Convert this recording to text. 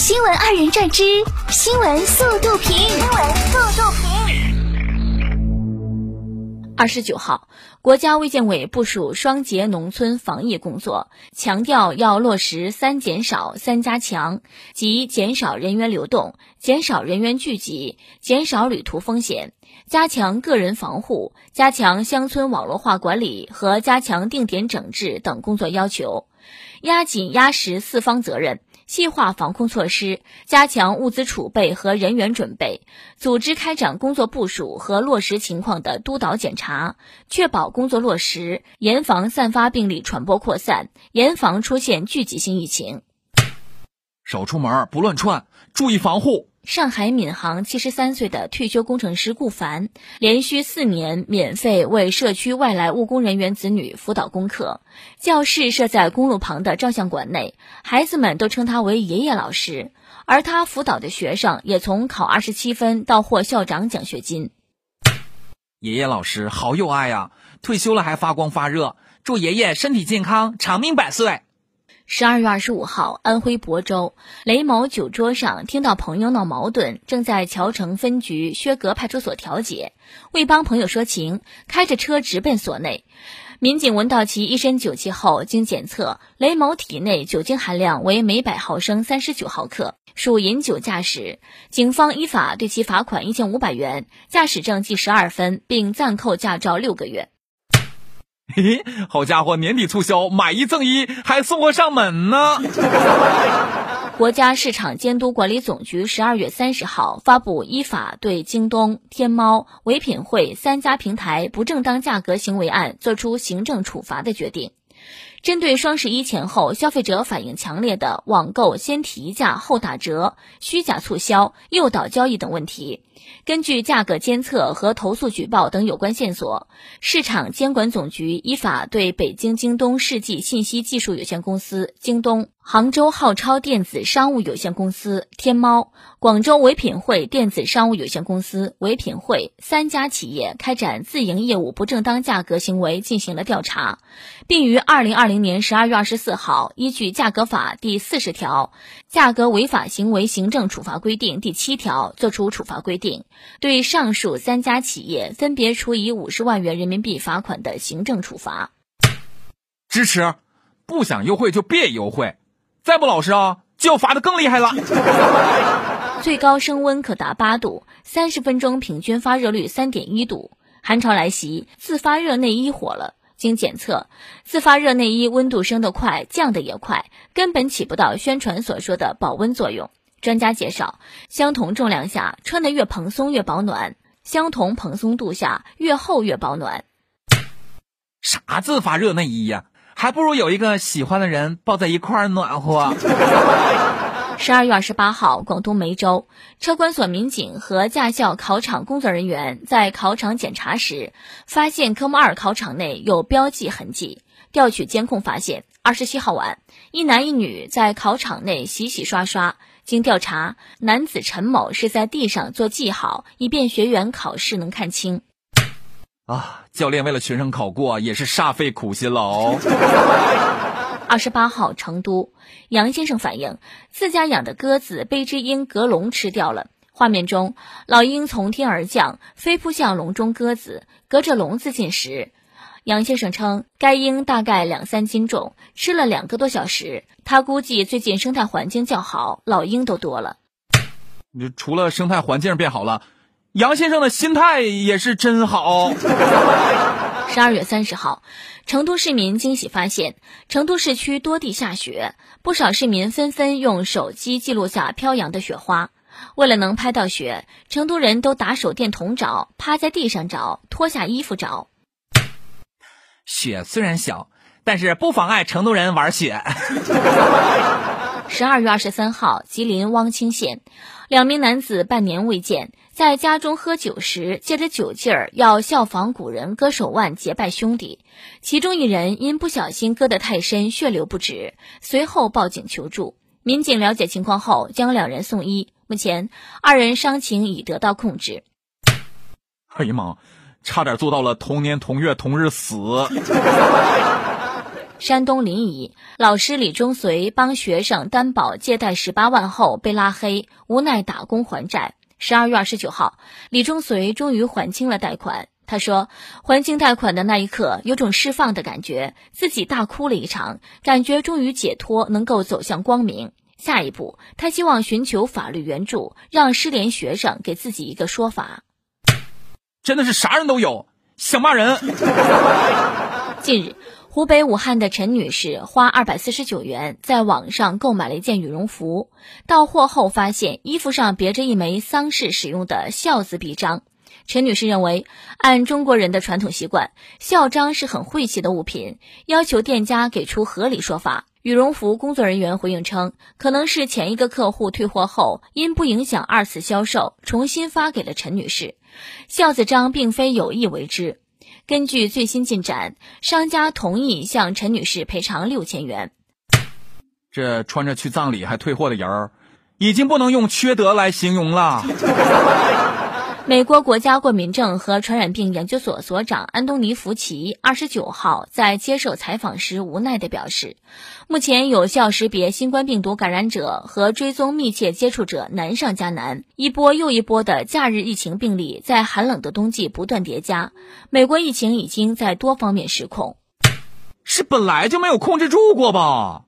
新闻二人转之新闻速度评，新闻速度评。二十九号，国家卫健委部署双节农村防疫工作，强调要落实“三减少、三加强”，即减少人员流动、减少人员聚集、减少旅途风险，加强个人防护，加强乡村网络化管理和加强定点整治等工作要求，压紧压实四方责任。细化防控措施，加强物资储备和人员准备，组织开展工作部署和落实情况的督导检查，确保工作落实，严防散发病例传播扩散，严防出现聚集性疫情。少出门，不乱串，注意防护。上海闵行七十三岁的退休工程师顾凡，连续四年免费为社区外来务工人员子女辅导功课。教室设在公路旁的照相馆内，孩子们都称他为爷爷老师。而他辅导的学生也从考二十七分到获校长奖学金。爷爷老师好有爱呀，退休了还发光发热。祝爷爷身体健康，长命百岁。十二月二十五号，安徽亳州雷某酒桌上听到朋友闹矛盾，正在谯城分局薛阁派出所调解，为帮朋友说情，开着车直奔所内。民警闻到其一身酒气后，经检测，雷某体内酒精含量为每百毫升三十九毫克，属饮酒驾驶。警方依法对其罚款一千五百元，驾驶证记十二分，并暂扣驾照六个月。嘿，好家伙，年底促销买一赠一，还送货上门呢！国家市场监督管理总局十二月三十号发布依法对京东、天猫、唯品会三家平台不正当价格行为案作出行政处罚的决定。针对双十一前后消费者反应强烈的网购先提价后打折、虚假促销、诱导交易等问题，根据价格监测和投诉举报等有关线索，市场监管总局依法对北京京东世纪信息技术有限公司、京东。杭州浩超电子商务有限公司、天猫、广州唯品会电子商务有限公司、唯品会三家企业开展自营业务不正当价格行为进行了调查，并于二零二零年十二月二十四号依据价格法第四十条《价格违法行为行政处罚规定》第七条作出处罚规定，对上述三家企业分别处以五十万元人民币罚款的行政处罚。支持，不想优惠就别优惠。再不老实啊，就要罚的更厉害了。最高升温可达八度，三十分钟平均发热率三点一度。寒潮来袭，自发热内衣火了。经检测，自发热内衣温度升得快，降得也快，根本起不到宣传所说的保温作用。专家介绍，相同重量下穿得越蓬松越保暖，相同蓬松度下越厚越保暖。啥自发热内衣呀？还不如有一个喜欢的人抱在一块儿暖和。十二月二十八号，广东梅州车管所民警和驾校考场工作人员在考场检查时，发现科目二考场内有标记痕迹。调取监控发现，二十七号晚，一男一女在考场内洗洗刷刷。经调查，男子陈某是在地上做记号，以便学员考试能看清。啊，教练为了学生考过，也是煞费苦心了哦。二十八号，成都杨先生反映，自家养的鸽子被只鹰隔笼吃掉了。画面中，老鹰从天而降，飞扑向笼中鸽子，隔着笼子进食。杨先生称，该鹰大概两三斤重，吃了两个多小时。他估计最近生态环境较好，老鹰都多了。你除了生态环境变好了。杨先生的心态也是真好。十二月三十号，成都市民惊喜发现，成都市区多地下雪，不少市民纷纷用手机记录下飘扬的雪花。为了能拍到雪，成都人都打手电筒找，趴在地上找，脱下衣服找。雪虽然小，但是不妨碍成都人玩雪。十二月二十三号，吉林汪清县，两名男子半年未见，在家中喝酒时，借着酒劲儿要效仿古人割手腕结拜兄弟。其中一人因不小心割得太深，血流不止，随后报警求助。民警了解情况后，将两人送医。目前，二人伤情已得到控制。哎呀妈，差点做到了同年同月同日死。山东临沂老师李忠随帮学生担保借贷十八万后被拉黑，无奈打工还债。十二月二十九号，李忠随终于还清了贷款。他说，还清贷款的那一刻，有种释放的感觉，自己大哭了一场，感觉终于解脱，能够走向光明。下一步，他希望寻求法律援助，让失联学生给自己一个说法。真的是啥人都有，想骂人。近日，湖北武汉的陈女士花二百四十九元在网上购买了一件羽绒服，到货后发现衣服上别着一枚丧事使用的孝字臂章。陈女士认为，按中国人的传统习惯，孝章是很晦气的物品，要求店家给出合理说法。羽绒服工作人员回应称，可能是前一个客户退货后，因不影响二次销售，重新发给了陈女士。孝子章并非有意为之。根据最新进展，商家同意向陈女士赔偿六千元。这穿着去葬礼还退货的人儿，已经不能用缺德来形容了。美国国家过敏症和传染病研究所所长安东尼·福奇二十九号在接受采访时无奈地表示，目前有效识别新冠病毒感染者和追踪密切接触者难上加难。一波又一波的假日疫情病例在寒冷的冬季不断叠加，美国疫情已经在多方面失控。是本来就没有控制住过吧？